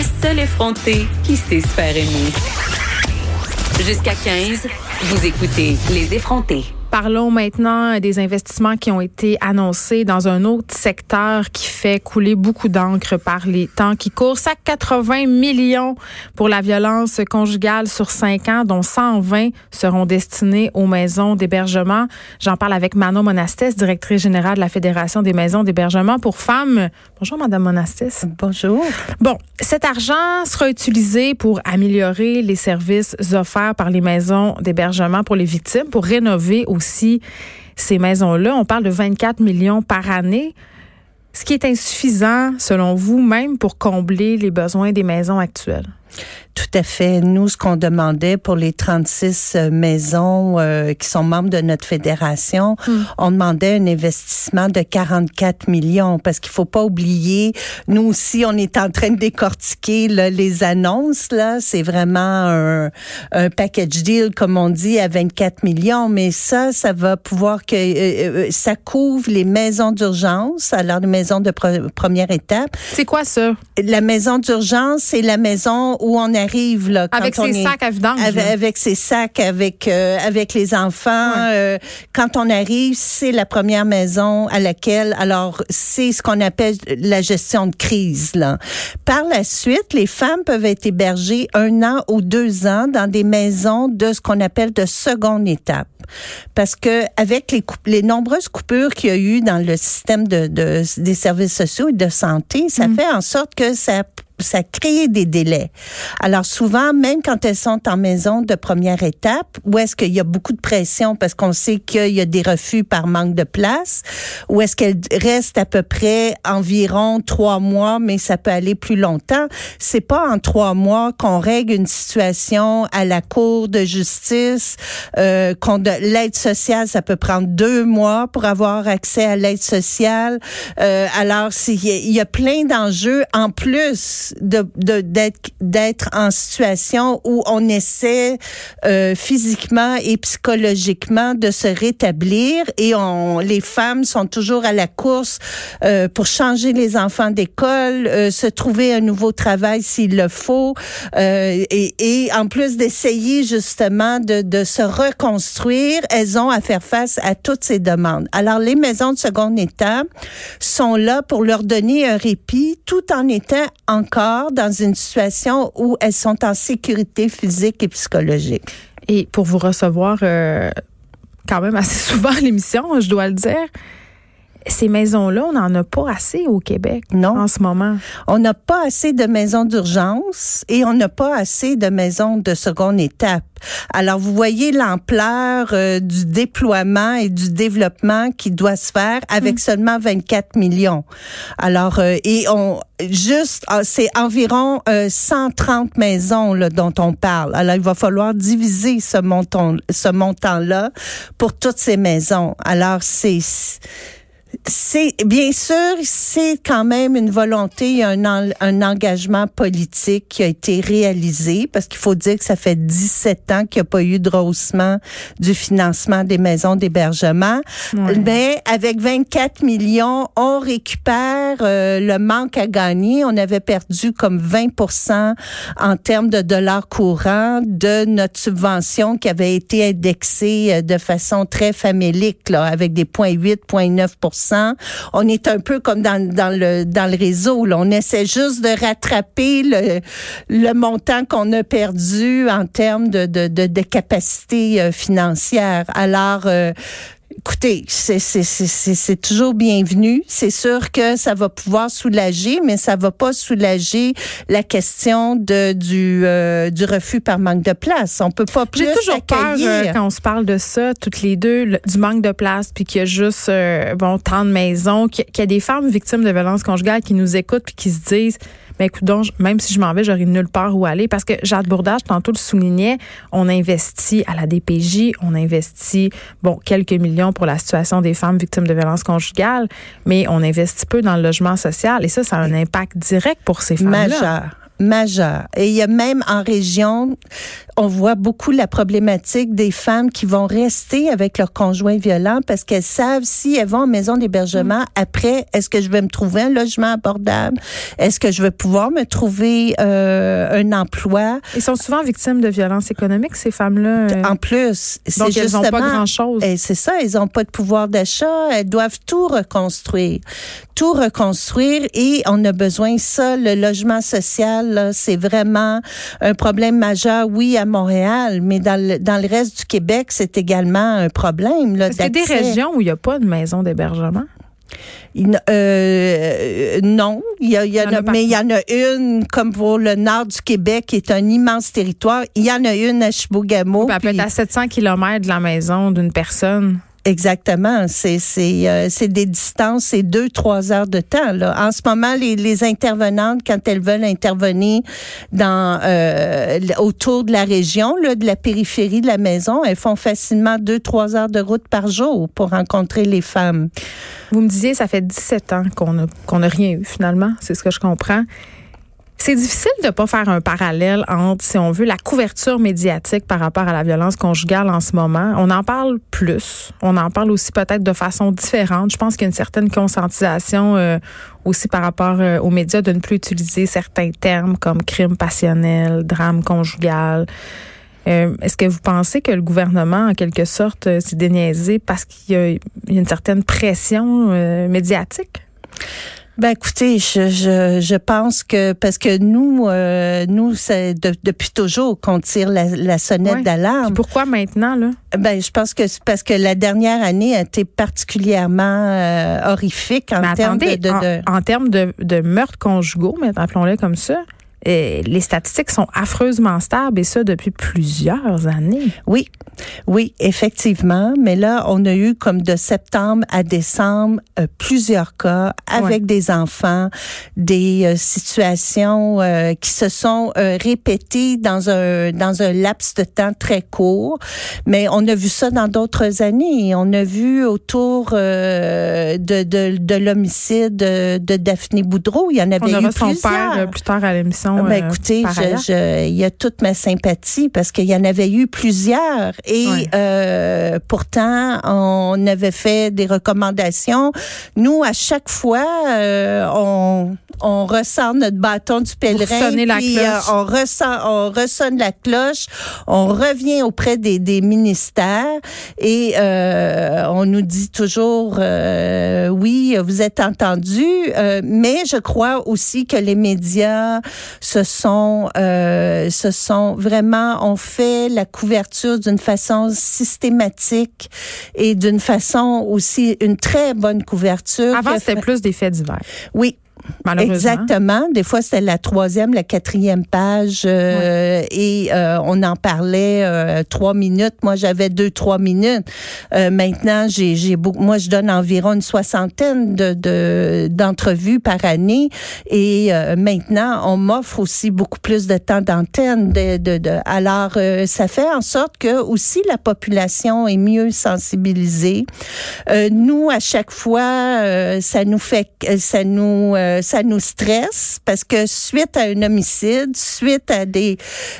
la seule qui sait se faire aimer. Jusqu'à 15, vous écoutez Les effrontés. Parlons maintenant des investissements qui ont été annoncés dans un autre secteur qui fait couler beaucoup d'encre par les temps qui courent. Ça 80 millions pour la violence conjugale sur cinq ans, dont 120 seront destinés aux maisons d'hébergement. J'en parle avec Manon Monastès, directrice générale de la Fédération des maisons d'hébergement pour femmes. Bonjour, Madame Monastès. Bonjour. Bon, cet argent sera utilisé pour améliorer les services offerts par les maisons d'hébergement pour les victimes, pour rénover aussi ces maisons-là. On parle de 24 millions par année. Ce qui est insuffisant, selon vous, même pour combler les besoins des maisons actuelles. Tout à fait. Nous, ce qu'on demandait pour les 36 euh, maisons euh, qui sont membres de notre fédération, hmm. on demandait un investissement de 44 millions parce qu'il faut pas oublier, nous aussi, on est en train de décortiquer les annonces. Là, c'est vraiment un, un, package deal, comme on dit, à 24 millions. Mais ça, ça va pouvoir que euh, ça couvre les maisons d'urgence, alors les maisons de première étape. C'est quoi ça? La maison d'urgence, c'est la maison où on arrive là, quand avec on ses sacs à vidange. Avec, avec, ses sacs, avec euh, avec les enfants. Euh, quand on arrive, c'est la première maison à laquelle. Alors c'est ce qu'on appelle la gestion de crise là. Par la suite, les femmes peuvent être hébergées un an ou deux ans dans des maisons de ce qu'on appelle de seconde étape parce que avec les, les nombreuses coupures qu'il y a eu dans le système de, de, des services sociaux et de santé, ça mm. fait en sorte que ça ça crée des délais. Alors souvent, même quand elles sont en maison de première étape, où est-ce qu'il y a beaucoup de pression parce qu'on sait qu'il y a des refus par manque de place, ou est-ce qu'elles restent à peu près environ trois mois, mais ça peut aller plus longtemps. C'est pas en trois mois qu'on règle une situation à la cour de justice, euh, l'aide sociale, ça peut prendre deux mois pour avoir accès à l'aide sociale. Euh, alors, il y a plein d'enjeux en plus de d'être d'être en situation où on essaie euh, physiquement et psychologiquement de se rétablir et on les femmes sont toujours à la course euh, pour changer les enfants d'école, euh, se trouver un nouveau travail s'il le faut et, et en plus d'essayer justement de, de se reconstruire, elles ont à faire face à toutes ces demandes. Alors les maisons de second état sont là pour leur donner un répit tout en étant encore dans une situation où elles sont en sécurité physique et psychologique. Et pour vous recevoir euh, quand même assez souvent à l'émission, je dois le dire, ces maisons-là, on n'en a pas assez au Québec non. en ce moment. On n'a pas assez de maisons d'urgence et on n'a pas assez de maisons de seconde étape. Alors, vous voyez l'ampleur euh, du déploiement et du développement qui doit se faire avec mm. seulement 24 millions. Alors, euh, et on juste, ah, c'est environ 130 euh, maisons là, dont on parle. Alors, il va falloir diviser ce montant, ce montant-là pour toutes ces maisons. Alors, c'est c'est bien sûr, c'est quand même une volonté, un, un engagement politique qui a été réalisé parce qu'il faut dire que ça fait 17 ans qu'il n'y a pas eu de rehaussement du financement des maisons d'hébergement. Mais avec 24 millions, on récupère euh, le manque à gagner. On avait perdu comme 20% en termes de dollars courants de notre subvention qui avait été indexée euh, de façon très famélique là, avec des 0,8, 0,9 on est un peu comme dans, le réseau. On essaie juste de rattraper le, montant qu'on a perdu en termes de, capacité euh, financière. Alors, euh, Écoutez, c'est toujours bienvenu. C'est sûr que ça va pouvoir soulager, mais ça va pas soulager la question de, du, euh, du refus par manque de place. On peut pas plus J'ai toujours peur euh, quand on se parle de ça, toutes les deux, du manque de place, puis qu'il y a juste euh, bon tant de maisons, qu'il y a des femmes victimes de violences conjugales qui nous écoutent puis qui se disent mais écoute donc, même si je m'en vais, j'aurai nulle part où aller. Parce que Jacques Bourdage, tantôt le soulignait, on investit à la DPJ, on investit, bon, quelques millions pour la situation des femmes victimes de violences conjugales, mais on investit peu dans le logement social. Et ça, ça a un impact direct pour ces femmes-là. Majeur majeur. Et il y a même en région, on voit beaucoup la problématique des femmes qui vont rester avec leur conjoint violent parce qu'elles savent si elles vont en maison d'hébergement, mm. après, est-ce que je vais me trouver un logement abordable? Est-ce que je vais pouvoir me trouver euh, un emploi? Ils sont souvent victimes de violences économiques, ces femmes-là. Euh. En plus. Donc, elles n'ont pas grand-chose. Eh, c'est ça, elles n'ont pas de pouvoir d'achat. Elles doivent tout reconstruire. Tout reconstruire et on a besoin ça, le logement social, c'est vraiment un problème majeur, oui, à Montréal, mais dans le, dans le reste du Québec, c'est également un problème. Est-ce qu'il y a des régions où il n'y a pas de maison d'hébergement? Euh, non, il y, a, il y en a, mais il y en a une comme pour le nord du Québec, qui est un immense territoire. Il y en a une à Chibougamau. Ben, peut-être à 700 km de la maison d'une personne. Exactement. C'est c'est euh, des distances, c'est deux trois heures de temps. Là. En ce moment, les, les intervenantes, quand elles veulent intervenir dans euh, autour de la région, là, de la périphérie de la maison, elles font facilement deux trois heures de route par jour pour rencontrer les femmes. Vous me disiez, ça fait 17 ans qu'on a qu'on n'a rien eu finalement. C'est ce que je comprends. C'est difficile de pas faire un parallèle entre, si on veut, la couverture médiatique par rapport à la violence conjugale en ce moment. On en parle plus. On en parle aussi peut-être de façon différente. Je pense qu'il y a une certaine conscientisation euh, aussi par rapport euh, aux médias de ne plus utiliser certains termes comme crime passionnel, drame conjugal. Euh, est-ce que vous pensez que le gouvernement, en quelque sorte, s'est déniaisé parce qu'il y, a une certaine pression médiatique? Ben écoutez, je, je, je, pense que parce que nous, euh, nous, c'est depuis toujours qu'on tire la, la sonnette d'alarme. Pourquoi maintenant là? Ben je pense que c'est parce que la dernière année a été particulièrement euh, horrifique en termes de, de, en, termes de, de meurtres conjugaux, mais appelons-les comme ça. Et les statistiques sont affreusement stables et ça depuis plusieurs années. Oui, oui, effectivement. Mais là, on a eu comme de septembre à décembre euh, plusieurs cas avec des enfants, des euh, situations euh, qui se sont répétées dans un dans un laps de temps très court. Mais on a vu ça dans d'autres années. On a vu autour de de, de l'homicide de Daphné Boudreau, il y en avait on eu son père plus tard à l'émission ben, euh, écoutez, il y a toute ma sympathie parce qu'il y en avait eu plusieurs et euh, pourtant on avait fait des recommandations. Nous, à chaque fois, euh, on, on ressent notre bâton du pèlerin, puis, la cloche. on ressent, on ressonne la cloche, on revient auprès des, des ministères et on nous dit toujours oui, vous êtes entendu, mais je crois aussi que les médias ce sont, euh, ce sont vraiment, on fait la couverture d'une façon systématique et d'une façon aussi une très bonne couverture. Avant, c'était plus des faits divers. Oui, Exactement. Des fois, c'était la troisième, la quatrième page euh, et euh, on en parlait euh, trois minutes. Moi, j'avais deux, trois minutes. maintenant, j'ai, j'ai moi, je donne environ une soixantaine de, d'entrevues par année et maintenant, on m'offre aussi beaucoup plus de temps d'antenne. De, de, de, alors, ça fait en sorte que aussi la population est mieux sensibilisée. nous, à chaque fois, ça nous fait, ça nous euh, ça nous stresse parce que suite à un homicide, suite à des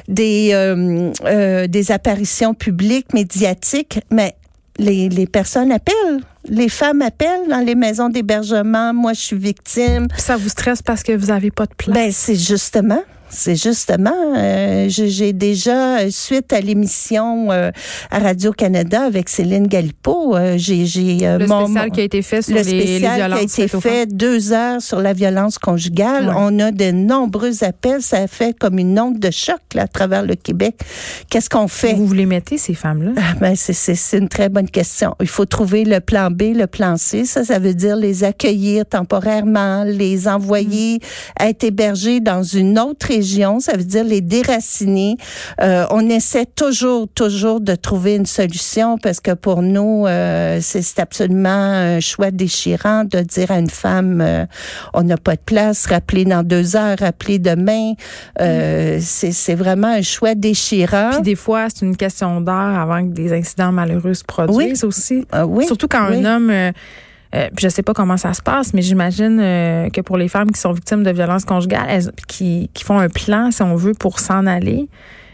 des euh, euh, des apparitions publiques médiatiques, mais les, les personnes appellent. Les femmes appellent dans les maisons d'hébergement. Moi, je suis victime. Ça vous stresse parce que vous n'avez pas de place. Ben, c'est justement. C'est justement, euh, j'ai déjà, suite à l'émission euh, à Radio-Canada avec Céline Galipo, euh, j'ai... le spécial qui a été fait sur le les, spécial qui a été fait deux heures sur la violence conjugale. On a de nombreux appels. Ça a fait comme une onde de choc là, à travers le Québec. Qu'est-ce qu'on fait? Vous les mettez, ces femmes-là? Ah, ben, c'est une très bonne question. Il faut trouver le plan B, le plan C. Ça, ça veut dire les accueillir temporairement, les envoyer à être hébergés dans une autre région ça veut dire les déraciner. Euh, on essaie toujours, toujours de trouver une solution parce que pour nous, euh, c'est absolument un choix déchirant de dire à une femme, euh, on n'a pas de place, rappelez dans deux heures, rappelez demain. Mm. C'est vraiment un choix déchirant. Puis des fois, c'est une question d'heure avant que des incidents malheureux se produisent aussi. oui. Surtout quand un homme euh, je sais pas comment ça se passe, mais j'imagine euh, que pour les femmes qui sont victimes de violences conjugales, qui, qui font un plan, si on veut, pour s'en aller,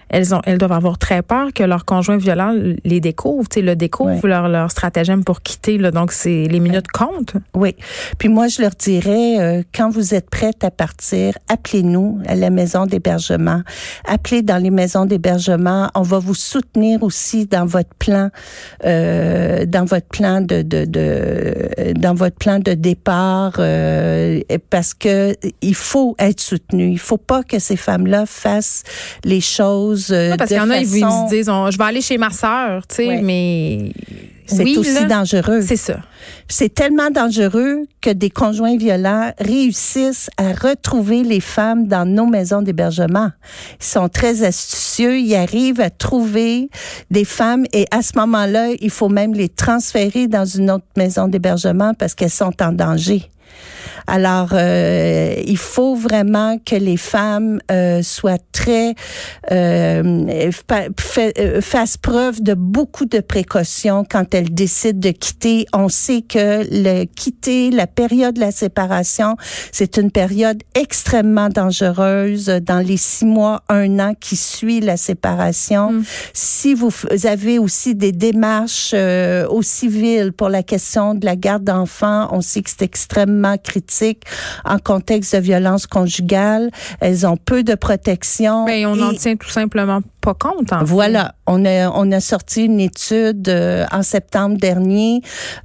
elles ont, elles doivent avoir très peur que leur conjoint violent les découvre, tu sais, le découvre leur, leur stratagème pour quitter. Là, donc, c'est les minutes comptent. Oui. Puis moi, je leur dirais, euh, quand vous êtes prête à partir, appelez-nous à la maison d'hébergement. Appelez dans les maisons d'hébergement. On va vous soutenir aussi dans votre plan, euh, dans votre plan de, de, de, dans votre plan de départ, euh, parce que il faut être soutenu. Il faut pas que ces femmes-là fassent les choses euh, parce qu'il y en a, ils se disent, je vais aller chez ma sœur, tu sais, mais c'est aussi dangereux. C'est ça. C'est tellement dangereux que des conjoints violents réussissent à retrouver les femmes dans nos maisons d'hébergement. Ils sont très astucieux, ils arrivent à trouver des femmes et à ce moment-là, il faut même les transférer dans une autre maison d'hébergement parce qu'elles sont en danger. Alors, euh, il faut vraiment que les femmes euh, soient très euh, fassent preuve de beaucoup de précautions quand elles décident de quitter. On sait que le quitter la période de la séparation, c'est une période extrêmement dangereuse dans les six mois, un an qui suit la séparation. Mm. Si vous avez aussi des démarches au civil pour la question de la garde d'enfants, on sait que c'est extrêmement critique en contexte de violence conjugale. Elles ont peu de protection. Mais ben, on n'en tient tout simplement pas compte. voilà, on a on a sorti une étude euh, en septembre dernier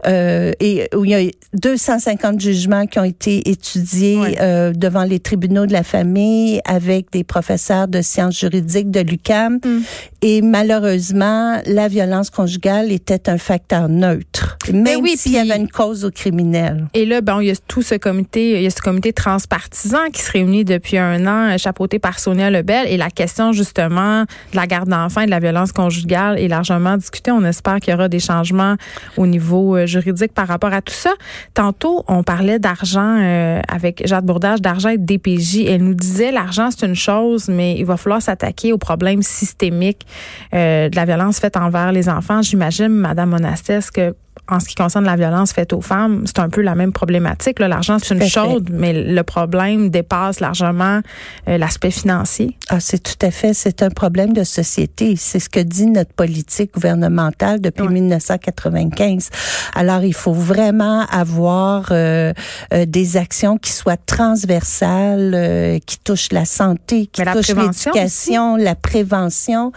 euh, et où il y a 250 jugements qui ont été étudiés euh, devant les tribunaux de la famille avec des professeurs de sciences juridiques de l'UCAM mm. et malheureusement la violence conjugale était un facteur neutre, ben même oui, s'il y avait une cause au criminel. Et là, ben il y a tout ce comité, il y a ce comité transpartisan qui se réunit depuis un an, chapeauté par Sonia Lebel et la question justement de la garde d'enfants et de la violence conjugale est largement discutée. On espère qu'il y aura des changements au niveau euh, juridique par rapport à tout ça. Tantôt, on parlait d'argent euh, avec Jade Bourdage, d'argent et de DPJ. Elle nous disait l'argent, c'est une chose, mais il va falloir s'attaquer aux problèmes systémiques euh, de la violence faite envers les enfants. J'imagine, Madame Monastès, que en ce qui concerne la violence faite aux femmes, c'est un peu la même problématique. L'argent, c'est une chose, mais le problème dépasse largement euh, l'aspect financier. Ah, c'est tout à fait, c'est un problème de société. C'est ce que dit notre politique gouvernementale depuis 1995. Alors, il faut vraiment avoir euh, euh, des actions qui soient transversales, qui touchent la santé, qui touchent l'éducation, la prévention.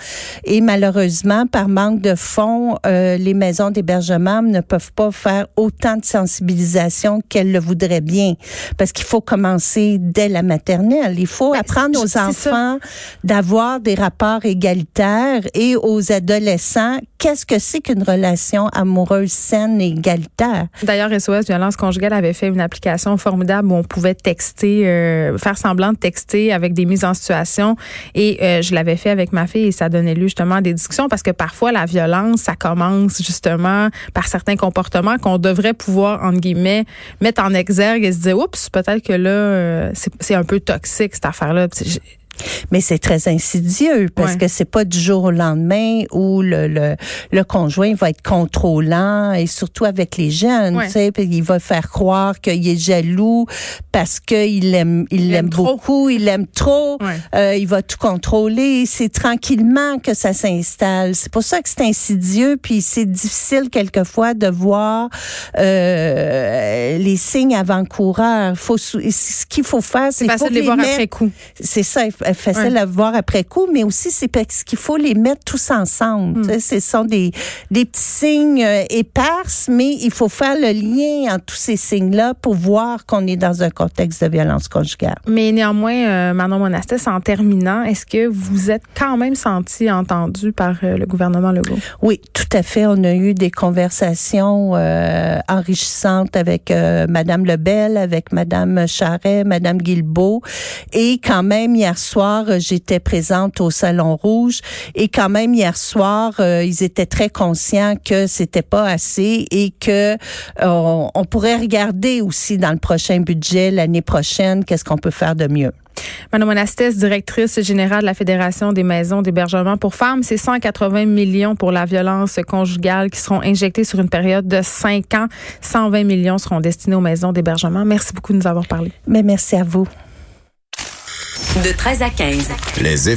Et malheureusement, par manque de fonds, les maisons d'hébergement ne peuvent pas faire autant de sensibilisation qu'elles le voudraient bien. Parce qu'il faut commencer dès la maternelle. Il faut apprendre aux enfants d'avoir des rapports égalitaires et aux adolescents qu'est-ce que c'est qu'une relation amoureuse saine et égalitaire? D'ailleurs, SOS Violence Conjugale avait fait une application formidable où on pouvait texter, euh, faire semblant de texter avec des mises en situation. Et euh, je l'avais fait avec ma fille et ça donnait lieu justement à des discussions parce que parfois la violence, ça commence justement par certains comportements qu'on devrait pouvoir, entre guillemets, mettre en exergue et se dire, oups, peut-être que là, euh, c'est un peu toxique cette affaire-là. Mais c'est très insidieux parce que c'est pas du jour au lendemain où le, le, le, conjoint va être contrôlant et surtout avec les jeunes, tu sais, il va faire croire qu'il est jaloux parce qu'il l'aime, il l'aime beaucoup, il l'aime trop, euh, il va tout contrôler. C'est tranquillement que ça s'installe. C'est pour ça que c'est insidieux, puis c'est difficile quelquefois de voir euh, les signes avant-coureurs. Faut, ce qu'il faut faire, c'est facile de les voir après coup. C'est ça facile à voir après coup, mais aussi c'est parce qu'il faut les mettre tous ensemble. Hmm. Ce sont des, des petits signes euh, éparses, mais il faut faire le lien entre tous ces signes-là pour voir qu'on est dans un contexte de violence conjugale. Mais néanmoins, euh, Manon Monastès, en terminant, est-ce que vous êtes quand même senti entendu par euh, le gouvernement Legault? Oui, tout à fait. On a eu des conversations enrichissantes avec Madame Lebel, avec Madame Charret, Madame Guilbeault, et quand même hier soir, soir, euh, j'étais présente au Salon Rouge et quand même hier soir, euh, ils étaient très conscients que c'était pas assez et que euh, on, pourrait regarder aussi dans le prochain budget l'année prochaine qu'est-ce qu'on peut faire de mieux. Madame Monastès, directrice générale de la Fédération des maisons d'hébergement pour femmes, c'est 180 millions pour la violence conjugale qui seront injectés sur une période de 5 ans. 120 millions seront destinés aux maisons d'hébergement. Merci beaucoup de nous avoir parlé. Mais merci à vous. De 13 à 15. Les.